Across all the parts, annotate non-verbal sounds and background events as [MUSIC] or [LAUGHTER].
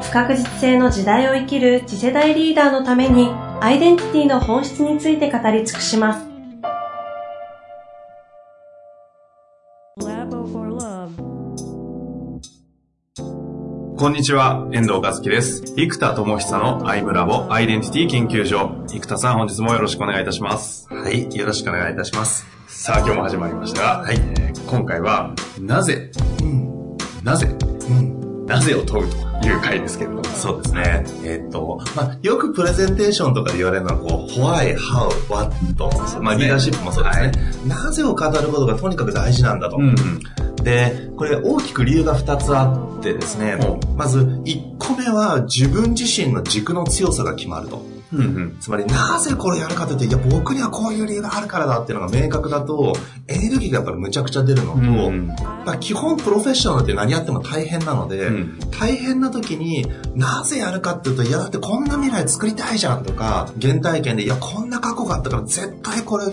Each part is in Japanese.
不確実性の時代を生きる次世代リーダーのためにアイデンティティの本質について語り尽くします。こんにちは、遠藤和樹です。生田智久のアイムラボアイデンティティ研究所。生田さん、本日もよろしくお願いいたします。はい、よろしくお願いいたします。さあ、今日も始まりましたが、はい、えー、今回は、なぜ、うん、なぜ、うん、なぜを問うという回ですけれども。そうですね。えー、っと、まあ、よくプレゼンテーションとかで言われるのは、こう、why, how, what と、まあ、リーダーシップもそうですね、はい。なぜを語ることがとにかく大事なんだと。うんで、これ大きく理由が2つあってですね、まず1個目は自分自身の軸の強さが決まると。うんうん、つまりなぜこれやるかというと、いや僕にはこういう理由があるからだっていうのが明確だと、エネルギーがやっぱりむちゃくちゃ出るのと、うんうん、基本プロフェッショナルって何やっても大変なので、うん、大変な時になぜやるかっていうと、いやだってこんな未来作りたいじゃんとか、原体験で、いやこんな過去があったから絶対これ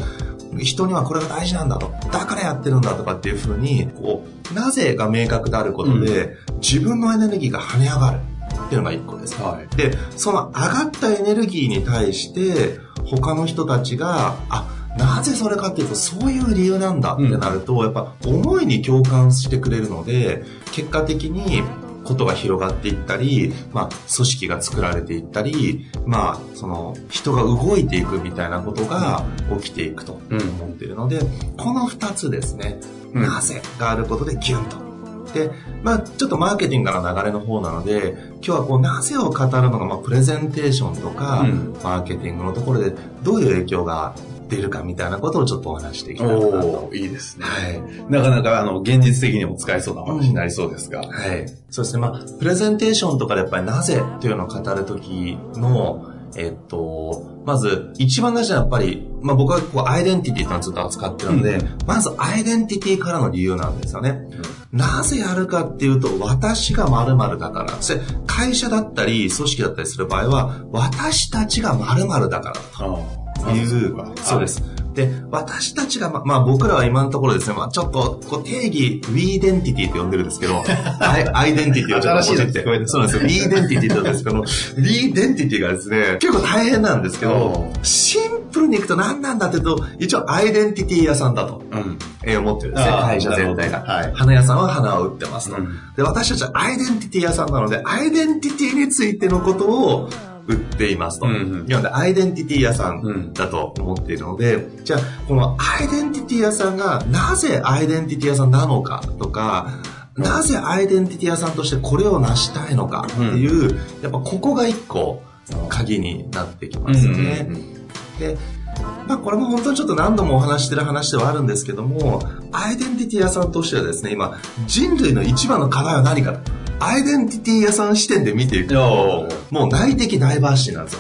人にはこれが大事なんだと。だからやってるんだとかっていうふうに、こう、なぜが明確であることで、うん、自分のエネルギーが跳ね上がる。っていうのが一個です。はい、で、その上がったエネルギーに対して、他の人たちが、あ、なぜそれかっていうと、そういう理由なんだってなると、うん、やっぱ思いに共感してくれるので、結果的にことが広がっていったり、まあ、組織が作られていったり、まあ、その、人が動いていくみたいなことが起きていくと思っているので、この二つですね、なぜがあることでギュンと。で、まあ、ちょっとマーケティングの流れの方なので、今日はこう、なぜを語るのが、まあ、プレゼンテーションとか、マーケティングのところで、どういう影響が出るかみたいなことをちょっとお話していきたいなと。いいですね。はい。なかなかあの、現実的にも使えそうな話になりそうですが。うん、はい。そうですね。まあ、プレゼンテーションとかでやっぱりなぜっていうのを語るときの、えっと、まず、一番大事なやっぱり、まあ僕はこう、アイデンティティってのをずっと扱ってるので、うん、まずアイデンティティからの理由なんですよね。うん、なぜやるかっていうと、私が〇〇だから。そ会社だったり、組織だったりする場合は、私たちが〇〇だからだいう、そうです。で、私たちが、ま、まあ僕らは今のところですね、まあちょっとこう定義、 WEdentity って呼んでるんですけど、アイアイデンティティをちょっと教えて、そうなんですよ、ウィーデンティティって言うんですけど、 WEdentity がですね、結構大変なんですけど、シンプルにいくと何なんだって言うと、一応アイデンティティ屋さんだと、うん、えー、思ってるんですね、会社全体が、はい。花屋さんは花を売ってますと、うん、で、私たちはアイデンティティ屋さんなので、アイデンティティについてのことを、売っていますと。うんうん、なので、アイデンティティ屋さんだと思っているので、うん、じゃあ、このアイデンティティ屋さんがなぜアイデンティティ屋さんなのかとか、なぜアイデンティティ屋さんとしてこれを成したいのかっていう、うん、やっぱここが一個鍵になってきますよね。うんうんうん、でまあこれも本当にちょっと何度もお話してる話ではあるんですけども、アイデンティティ屋さんとしてはですね、今、人類の一番の課題は何かアイデンティティ屋さん視点で見ていくと、もう内的ダイバーシティなんですよ。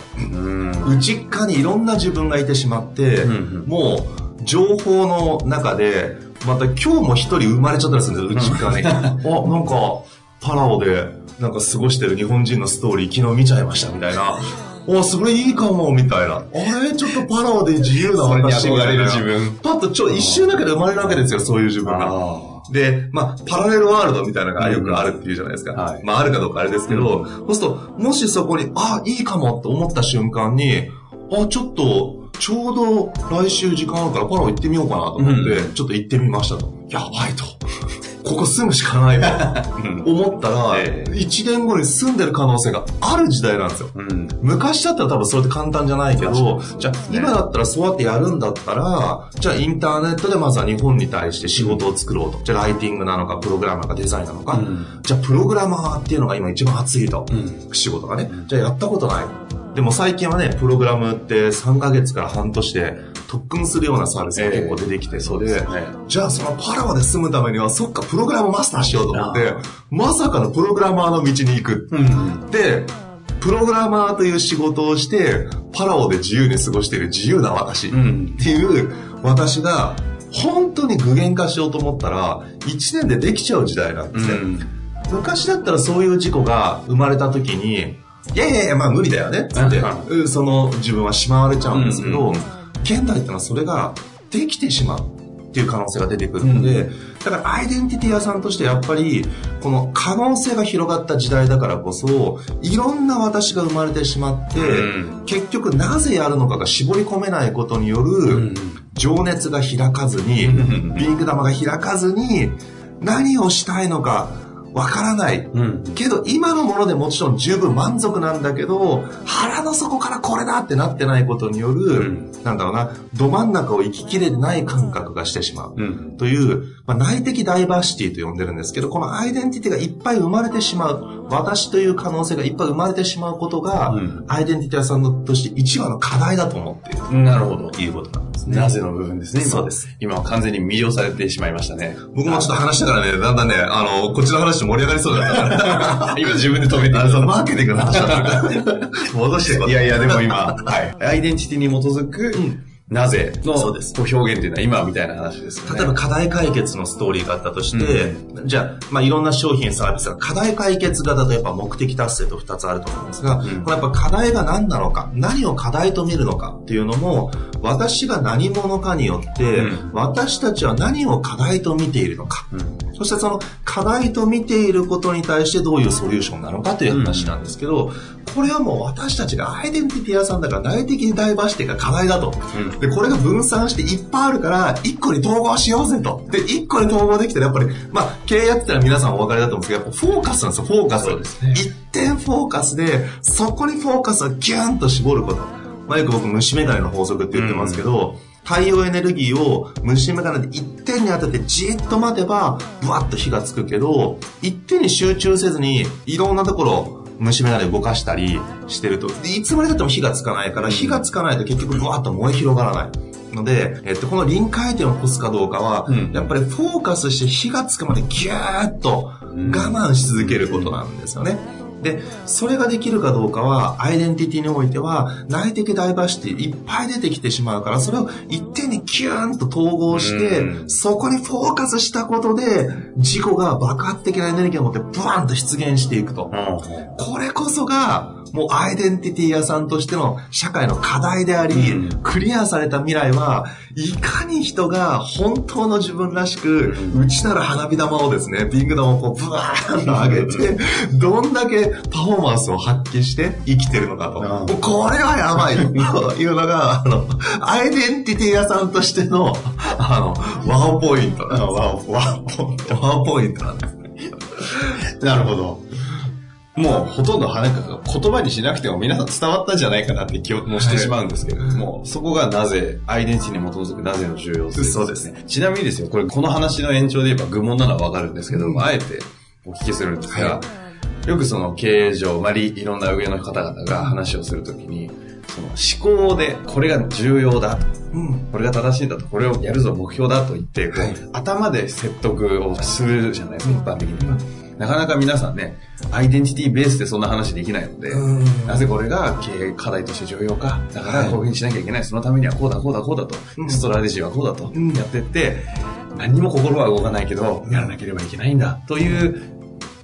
内側にいろんな自分がいてしまって、もう情報の中で、また今日も一人生まれちゃったりするんですよ、内側に。[LAUGHS] あ、なんか、パラオで、なんか過ごしてる日本人のストーリー昨日見ちゃいましたみたいな。[LAUGHS] おそれいいかも、みたいな。あれ？ちょっとパラオで自由な話みたいな。自分。パッとちょ、一瞬だけで生まれるわけですよ、そういう自分が。で、まあ、パラレルワールドみたいなのがよくあるっていうじゃないですか。はい、まあ、あるかどうかあれですけど、そうすると、もしそこに、あ、いいかもって思った瞬間に、あ、ちょっと、ちょうど来週時間あるからパラオ行ってみようかなと思って、うん、ちょっと行ってみましたと。やばいと。ここ住むしかないわ。思ったら、1年後に住んでる可能性がある時代なんですよ。うん、昔だったら多分それって簡単じゃないけど、じゃあ今だったらそうやってやるんだったら、じゃあインターネットでまずは日本に対して仕事を作ろうと。じゃあライティングなのか、プログラマーかデザインなのか。うん、じゃあプログラマーっていうのが今一番熱いと。うん、仕事がね。じゃあやったことない。でも最近はね、プログラムって3ヶ月から半年で特訓するようなサービスが結構出てきてそうでじゃあそのパラオで住むためには、そっか、プログラムマスターしようと思って、まさかのプログラマーの道に行く。うん。で、プログラマーという仕事をして、パラオで自由に過ごしている自由な私。うん。っていう私が本当に具現化しようと思ったら1年でできちゃう時代なんですね、昔だったらそういう事故が生まれた時にいやいやいやまあ無理だよねっつってその自分はしまわれちゃうんですけど、うんうんうん現代ってのはそれができてしまうっていう可能性が出てくるので、だからアイデンティティ屋さんとしてやっぱりこの可能性が広がった時代だからこそいろんな私が生まれてしまって、うん。結局なぜやるのかが絞り込めないことによる、ん。情熱が開かずに、うん。ビング玉が開かずに、何をしたいのかわからない。うん。けど今のものでもちろん十分満足なんだけど、腹の底からこれだってなってないことによる、うんなんだろうな、ど真ん中を生ききれてない感覚がしてしまう。うん。という、まあ、内的ダイバーシティと呼んでるんですけど、このアイデンティティがいっぱい生まれてしまう、私という可能性がいっぱい生まれてしまうことが、うんアイデンティティ屋さんのとして一番の課題だと思っているなるほど。ということなんですね。なぜの部分ですね、今そうです。今は完全に魅了されてしまいましたね。僕もちょっと話したからね、だんだんね、あの、こっちの話で盛り上がりそうだった。[LAUGHS] 今自分で止めてあの、そのマーケティングの話だった。戻していやいや、でも今、はい。アイデンティティに基づく、なぜのそうですこう表現っていうのは今みたいな話ですよね。例えば課題解決のストーリーがあったとして、じゃあ、まあ、いろんな商品サービスが課題解決型とやっぱ目的達成と2つあると思うんですが、んこれやっぱ課題が何なのか、何を課題と見るのかっていうのも、私が何者かによって、うん私たちは何を課題と見ているのか、うんそしてその課題と見ていることに対してどういうソリューションなのかという話なんですけど、これはもう私たちがアイデンティティ屋さんだから内的にダイバーシティが課題だと。うんで、これが分散していっぱいあるから、一個に統合しようぜと。で、一個に統合できたらやっぱり、まあ、経営やってたら皆さんお分かりだと思うんですけど、やっぱフォーカスなんですよ、フォーカス。ね一点フォーカスで、そこにフォーカスをギューンと絞ること。まあ、よく僕、虫眼鏡の法則って言ってますけど、太陽エネルギーを虫眼鏡で一点に当ててじーっと待てば、ブワッと火がつくけど、一点に集中せずに、いろんなところ、虫眼鏡動かしたりしてると、でいつまでたっても火がつかないから、火がつかないと結局ブワッと燃え広がらない。ので、えっと、この臨界点を起こすかどうかは、うんやっぱりフォーカスして火がつくまでギューッと我慢し続けることなんですよね。で、それができるかどうかは、アイデンティティにおいては、内的ダイバーシティいっぱい出てきてしまうから、それを一点にキューンと統合して、うんそこにフォーカスしたことで、事故が爆発的なエネルギーを持ってブワンと出現していくと。これこそが、もうアイデンティティ屋さんとしての社会の課題であり、うんクリアされた未来は、いかに人が本当の自分らしく、内なる花火玉をですね、 being 玉をこうブワーンと上げて、どんだけパフォーマンスを発揮して生きてるのかと。うんもうこれはやばいというのが、あの、アイデンティティ屋さんとしての、あの、ワンポイントなんです。ワンポイント。ワンポイントなんです。なるほど。もうほとんどなんか言葉にしなくても皆さん伝わったんじゃないかなって気もしてしまうんですけれども、そこがなぜ、アイデンティティに基づくなぜの重要性そうですね。ちなみにですよ、これこの話の延長で言えば愚問なのはわかるんですけども、あえてお聞きするんですが、はよくその経営上、まりいろんな上の方々が話をするときに、その思考でこれが重要だと、うん。これが正しいんだと、これをやるぞ目標だと言って、はい頭で説得をするじゃないですか、一般的には。なかなか皆さんね、アイデンティティベースでそんな話できないので、うんなぜこれが経営課題として重要か。だからはいこういうふうにしなきゃいけない。そのためにはこうだ、こうだ、こうだと。うんストラテジーはこうだと。うんやってって、何にも心は動かないけど、やらなければいけないんだ。という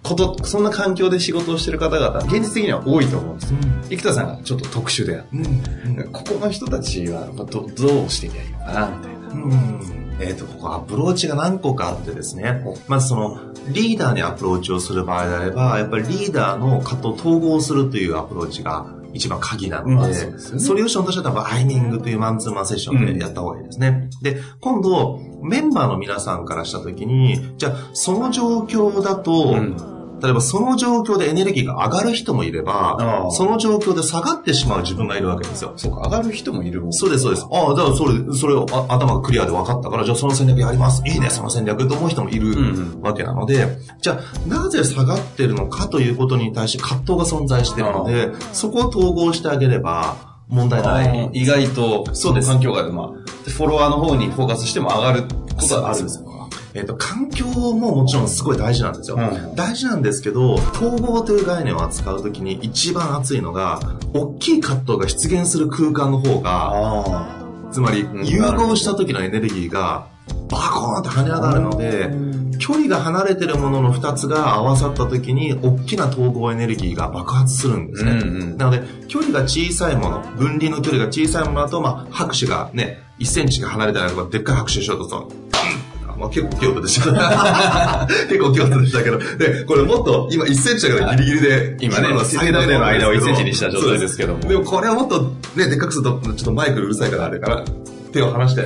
こと、そんな環境で仕事をしてる方々、現実的には多いと思うんですよ。生田さんがちょっと特殊である。うん。ここの人たちはどどうしていけばいいのかな、みたいな。うんえっ、と、ここアプローチが何個かあってですね。まずその、リーダーにアプローチをする場合であれば、やっぱりリーダーの方と統合するというアプローチが一番鍵なので、うですよねソリューションとしては多分アイミングというマンツーマンセッションでやった方がいいですね。で、今度、メンバーの皆さんからしたときに、じゃあ、その状況だと、うん例えばその状況でエネルギーが上がる人もいればその状況で下がってしまう自分がいるわけですよ。そうか、上がる人もいるもん。そうです、そうです。ああ、だからそれ、それをあ頭がクリアで分かったから、じゃあその戦略やります。いいね、その戦略と思う人もいるんわけなので、じゃあ、なぜ下がってるのかということに対して葛藤が存在しているので、そこを統合してあげれば、問題ない。意外と、そうです環境下で、まあ、フォロワーの方にフォーカスしても上がることはあるんですよ。えっ、と、環境ももちろんすごい大事なんですよ。うん。大事なんですけど、統合という概念を扱うときに一番熱いのが、大きいカットが出現する空間の方が、あつまりうん。融合した時のエネルギーがバコーンって跳ね上がるので、距離が離れてるものの2つが合わさった時に大きな統合エネルギーが爆発するんですね。うんうん。なので、距離が小さいもの、分離の距離が小さいものだと、まあ、拍手がね、1センチが離れたりとか、でっかい拍手しようとまあ、結構京都でした。結構京都でしたけど。で、これもっと、今1センチだからギリギリで、今ねの最大限の間を1センチにした状態ですけどもでもこれはもっとね、でっかくすると、ちょっとマイクうるさいからあれから、手を離して、っ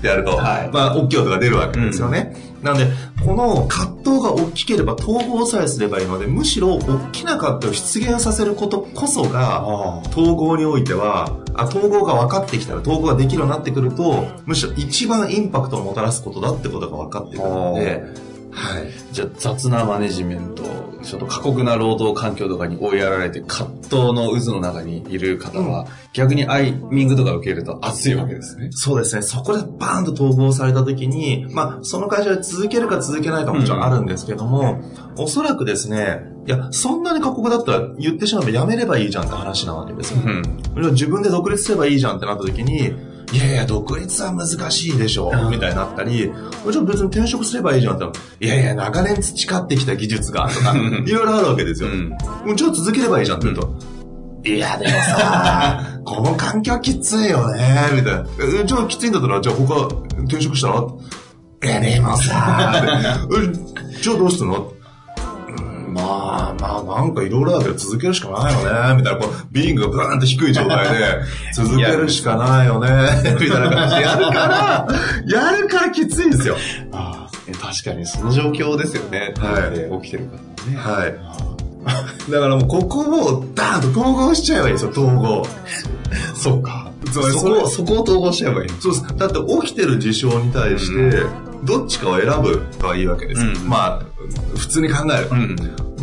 てやると、はいまあ、大きい音が出るわけですよね。なので、この葛藤が大きければ統合さえすればいいので、むしろ大きな葛藤を出現させることこそが、あ。統合においては、あ統合が分かってきたら、統合ができるようになってくると、むしろ一番インパクトをもたらすことだってことが分かってくるので、はい。じゃあ雑なマネジメント、ちょっと過酷な労働環境とかに追いやられて葛藤の渦の中にいる方は、逆にアイミングとか受けると熱いわけですね。そうですね。そこでバーンと統合された時に、まあ、その会社で続けるか続けないかももちろんあるんですけども、おそらくですね、いや、そんなに過酷だったら言ってしまえばやめればいいじゃんって話なわけですよ。ん。自分で独立すればいいじゃんってなった時に、いやいや、独立は難しいでしょ、みたいになったり、じゃあ別に転職すればいいじゃんっていやいや、長年培ってきた技術が、とか、[LAUGHS] いろいろあるわけですよ。うん。もうじゃあ続ければいいじゃんって言うと、いや、でもさ、[LAUGHS] この環境きついよね、みたいな。えじゃあきついんだったら、じゃあ他転職したら？え、でもさ、[LAUGHS] えじゃあどうするの？うんまあまあ、なんかいろいろだけど続けるしかないよね、みたいな、こう、ビーイングがブーンって低い状態で、[LAUGHS] 続けるしかないよね、みたいな感じでやるから、やるからきついんですよ。ああ、確かにその状況ですよね。はいで起きてるからね。はい。だからもうここをダーンと統合しちゃえばいいですよ、統合。[LAUGHS] そうか。そそこ、そこを統合しちゃえばいい。そうです。だって起きてる事象に対して、どっちかを選ぶのはいいわけです。うんまあ、普通に考える。うん。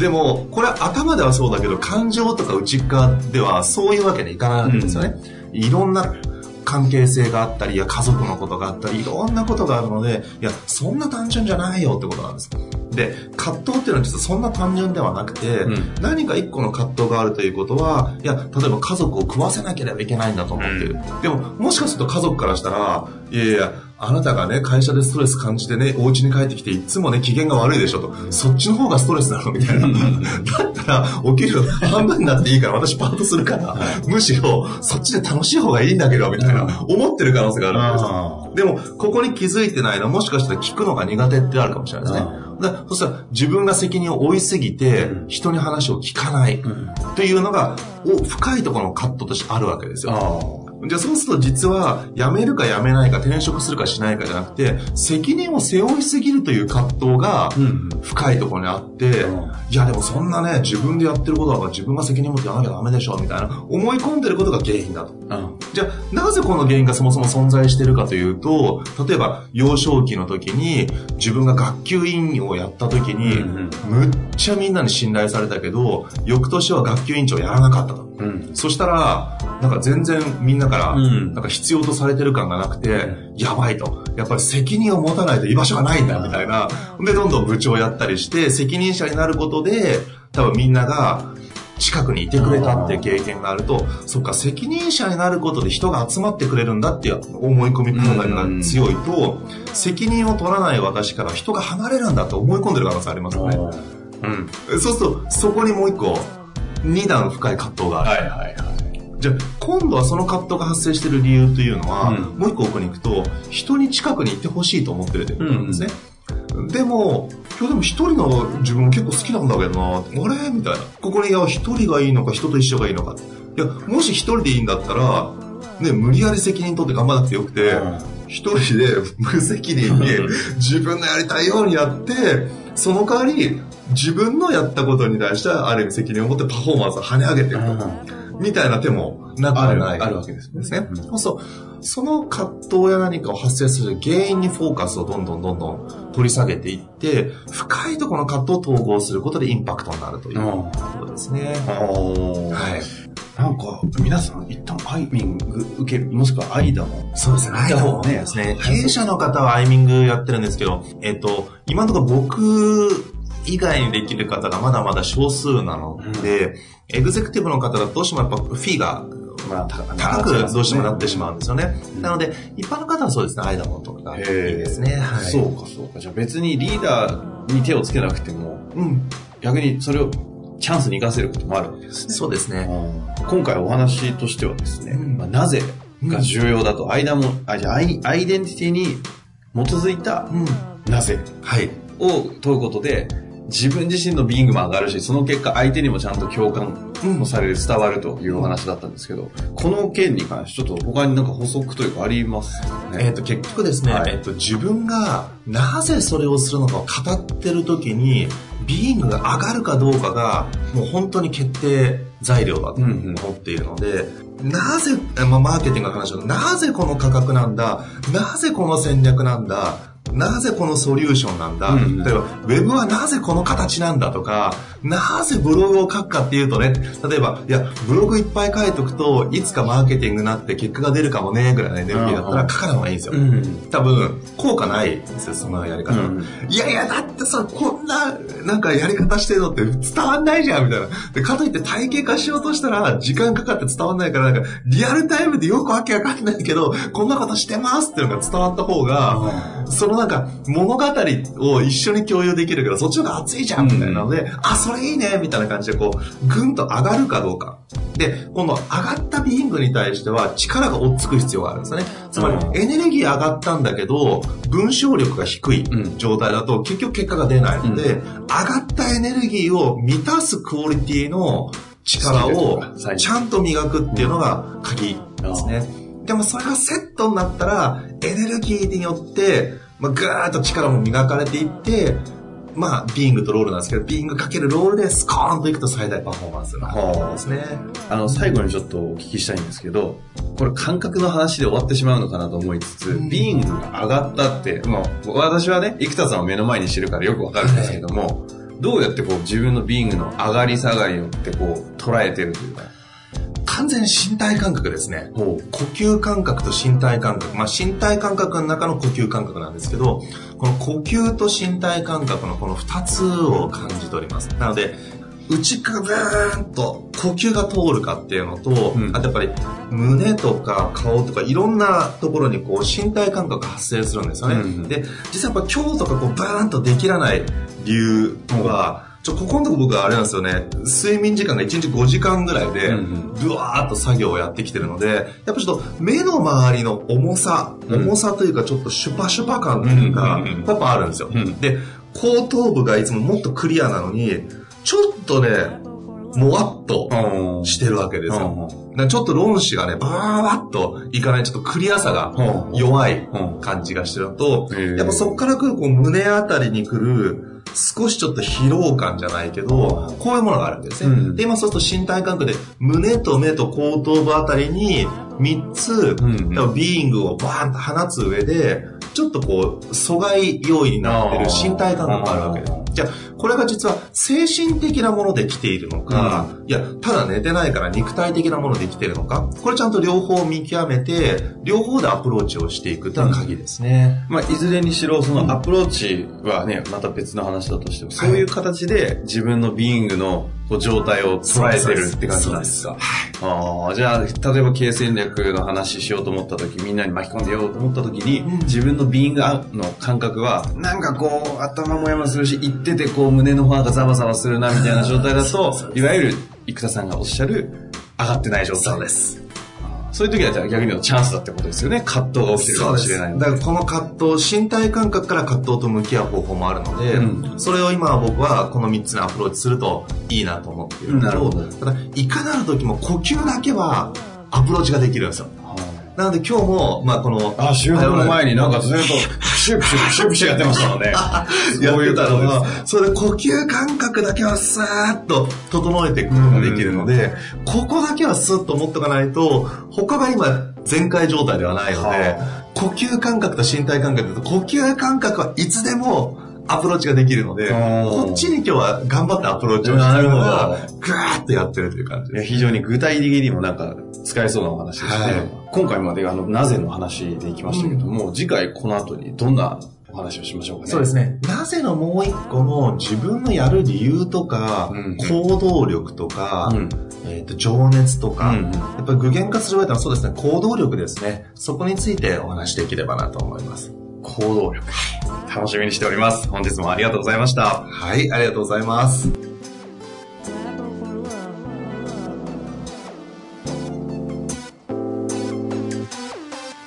でも、これは頭ではそうだけど、感情とか内側ではそういうわけにいかないわけですよね。いろんな関係性があったり、いや家族のことがあったり、いろんなことがあるので、いや、そんな単純じゃないよってことなんです。で、葛藤っていうのは実はそんな単純ではなくて、うん何か一個の葛藤があるということは、いや、例えば家族を食わせなければいけないんだと思ってる。でも、もしかすると家族からしたら、いやいや、あなたがね、会社でストレス感じてね、お家に帰ってきて、いつもね、機嫌が悪いでしょと。そっちの方がストレスなのみたいな。だったら、お給料半分になっていいから、私パートするから、むしろ、そっちで楽しい方がいいんだけど、みたいな、思ってる可能性があるわけですよ。でも、ここに気づいてないのは、もしかしたら聞くのが苦手ってあるかもしれないですね。だそしたら、自分が責任を負いすぎて、人に話を聞かない。というのが、お深いところのカットとしてあるわけですよ。あじゃあそうすると実は、辞めるか辞めないか、転職するかしないかじゃなくて、責任を背負いすぎるという葛藤が。深いところにあって、いやでもそんなね、自分でやってることだから自分が責任持ってやらなきゃダメでしょ、みたいな思い込んでることが原因だと。あじゃあ、なぜこの原因がそもそも存在してるかというと、例えば、幼少期の時に、自分が学級委員をやった時に、うんむっちゃみんなに信頼されたけど、翌年は学級委員長やらなかったと。うん。そしたら、なんか全然みんなから、うんなんか必要とされてる感がなくて、やばいと。やっぱり責任を持たないと居場所がないんだ、みたいな。で、どんどん部長やったりして、責任者になることで、多分みんなが、近くにいてくれたっていう経験があると、そっか、責任者になることで人が集まってくれるんだっていう思い込み考えが強いと、責任を取らない私から人が離れるんだと思い込んでる可能性ありますよね。うん。そうすると、そこにもう一個、二段深い葛藤がある。はいはいはい。じゃあ、今度はその葛藤が発生している理由というのは、うんもう一個奥に行くと、人に近くにいてほしいと思ってるということなんですね。でも、今日でも一人の自分結構好きなんだけどな、あれみたいな。ここに、いや、一人がいいのか、人と一緒がいいのか。いや、もし一人でいいんだったら、ね、無理やり責任取って頑張らなくてよくて、一人で [LAUGHS] 無責任に自分のやりたいようにやって、その代わり、自分のやったことに対しては、ある意味責任を持ってパフォーマンスを跳ね上げていくと。みたいな手もなくはない。あるわけですね。そうそう。その葛藤や何かを発生する原因にフォーカスをどんどんどんどん取り下げていって、深いところの葛藤を統合することでインパクトになるということですね。はい。なんか、皆さん一旦アイミング受ける、もしくはアイダも。そうですね。アイダもね。ですね。経営者の方はアイミングやってるんですけど、えっと、今のところ僕以外にできる方がまだまだ少数なので、うん、エグゼクティブの方だとどうしてもやっぱフィーがまあ、高くどうしてもなってしまうんですよね。うん、なので、一般の方はそうですね、アイダモンとかがいいですね。はい、そうか、そうか。じゃあ別にリーダーに手をつけなくても、うん、逆にそれをチャンスに生かせることもあるわけですね。そうですね。今回お話としてはですね、うん、まあ、なぜが重要だと、間も、あ、じゃあアイアイデンティティに基づいた、なぜ、はい、を問うことで、自分自身のビーングも上がるし、その結果相手にもちゃんと共感もされる、伝わるというお話だったんですけど、この件に関してちょっと他になんか補足というかありますね？えっ、と、結局ですね、はい、えっ、と、自分がなぜそれをするのかを語ってる時に、ビーイングが上がるかどうかが、もう本当に決定材料だと思っているので、うんうん、なぜ、まあ、マーケティングの話だなぜこの価格なんだなぜこの戦略なんだなぜこのソリューションなんだ、うん、例えば、ウェブはなぜこの形なんだ？とか、なぜブログを書くかっていうとね、例えば、いや、ブログいっぱい書いとくといつかマーケティングになって結果が出るかもね、ぐらいのエネルギーだったら書かない方がいいんですよ。うん、多分、効果ないんですよ、そのやり方、うん、いやいや、だってさ、こんな、なんかやり方してるのって伝わんないじゃん、みたいな。で、かといって体系化しようとしたら、時間かかって伝わんないから、なんか、リアルタイムでよくわけわかんないけど、こんなことしてますっていうのが伝わった方が、そのなんか、物語を一緒に共有できるから、そっちの方が熱いじゃん、みたいなので、あ、それいいね、みたいな感じで、こう、ぐんと上がるかどうか。で、今度上がったビングに対しては力が追っつく必要があるんですよね。つまり、エネルギー上がったんだけど、文章力が低い状態だと結局結果が出ないので、上がったエネルギーを満たすクオリティの力をちゃんと磨くっていうのが鍵ですね。でもそれがセットになったら、エネルギーによって、まあ、ぐーっと力も磨かれていって、まあ、ビーングとロールなんですけど、ビーングかけるロールでスコーンといくと最大パフォーマンスのですね。あの、最後にちょっとお聞きしたいんですけど、これ感覚の話で終わってしまうのかなと思いつつ、ビーングが上がったって、もう、私はね、生田さんを目の前にしてるからよくわかるんですけども、どうやってこう自分のビーングの上がり下がりをってこう捉えてるというか、完全に身体感覚ですね。呼吸感覚と身体感覚。まあ、身体感覚の中の呼吸感覚なんですけど、この呼吸と身体感覚のこの二つを感じております。なので、内からブーンと呼吸が通るかっていうのと、うん、あとやっぱり胸とか顔とかいろんなところにこう身体感覚が発生するんですよね。うん、で、実はやっぱ今日とかこうバーンとできらない理由は、ちょ、ここのとこ僕はあれなんですよね、睡眠時間が1日5時間ぐらいで、ブワーっと作業をやってきてるので、やっぱちょっと目の周りの重さ、重さというかちょっとシュパシュパ感というか、やっぱあるんですよ。で、後頭部がいつももっとクリアなのに、ちょっとね、もわっとしてるわけですよ。ちょっと論旨がね、バーワッといかない、ちょっとクリアさが弱い感じがしてるのと、やっぱそこから来るこう胸あたりに来る、少しちょっと疲労感じゃないけど、こういうものがあるんですね。うん、で、今そうすると身体感覚で、胸と目と後頭部あたりに3つ、うん、ビーイングをバーンと放つ上で、ちょっとこう、阻害要因になってる身体感覚があるわけです。じゃあ、これが実は精神的なもので来ているのか、うん、いや、ただ寝てないから肉体的なもので来ているのか、これちゃんと両方見極めて、両方でアプローチをしていくっていうのが鍵ですね。まあ、いずれにしろ、そのアプローチはね、また別の話だとしても、そういう形で自分の being のこう状態を捉えてるって感じなんですか？はい、ああ、じゃあ、例えば経営戦略の話しようと思った時、みんなに巻き込んでようと思った時に、うん、自分の beingの感覚は、なんかこう、頭もやまするし、言っててこう、胸の方がざわざわするな、みたいな状態だと、いわゆる、生田さんがおっしゃる、上がってない状態。そうです。そういう時はじゃあ逆に言うとチャンスだってことですよね。葛藤が起きてるかもしれないだからこの葛藤、身体感覚から葛藤と向き合う方法もあるので、うん、それを今僕はこの3つにアプローチするといいなと思っているなるほど。ただ、いかなる時も呼吸だけはアプローチができるんですよ。なので今日も、まあこの、あ、収録の前になんかずっと、プシュプシュプシュプシュやってましたもんね。[LAUGHS] そういうたのが、それで呼吸感覚だけはスーッと整えていくことができるので、ここだけはスッと持っとかないと、他が今全開状態ではないので、呼吸感覚と身体感覚と呼吸感覚はいつでもアプローチができるので、こっちに今日は頑張ってアプローチをしながら、ぐわーってやってるという感じです。非常に具体的にもなんか使えそうなお話でして、はい、今回まであの、なぜの話でいきましたけども、うん、次回この後にどんなお話をしましょうかね。そうですね。なぜのもう一個の自分のやる理由とか、うん、行動力とか、うん、えっ、ー、と、情熱とか、うん、やっぱり具現化する上ではそうですね、行動力ですね。そこについてお話しできればなと思います。行動力。楽しみにしております。本日もありがとうございました。はい、ありがとうございます。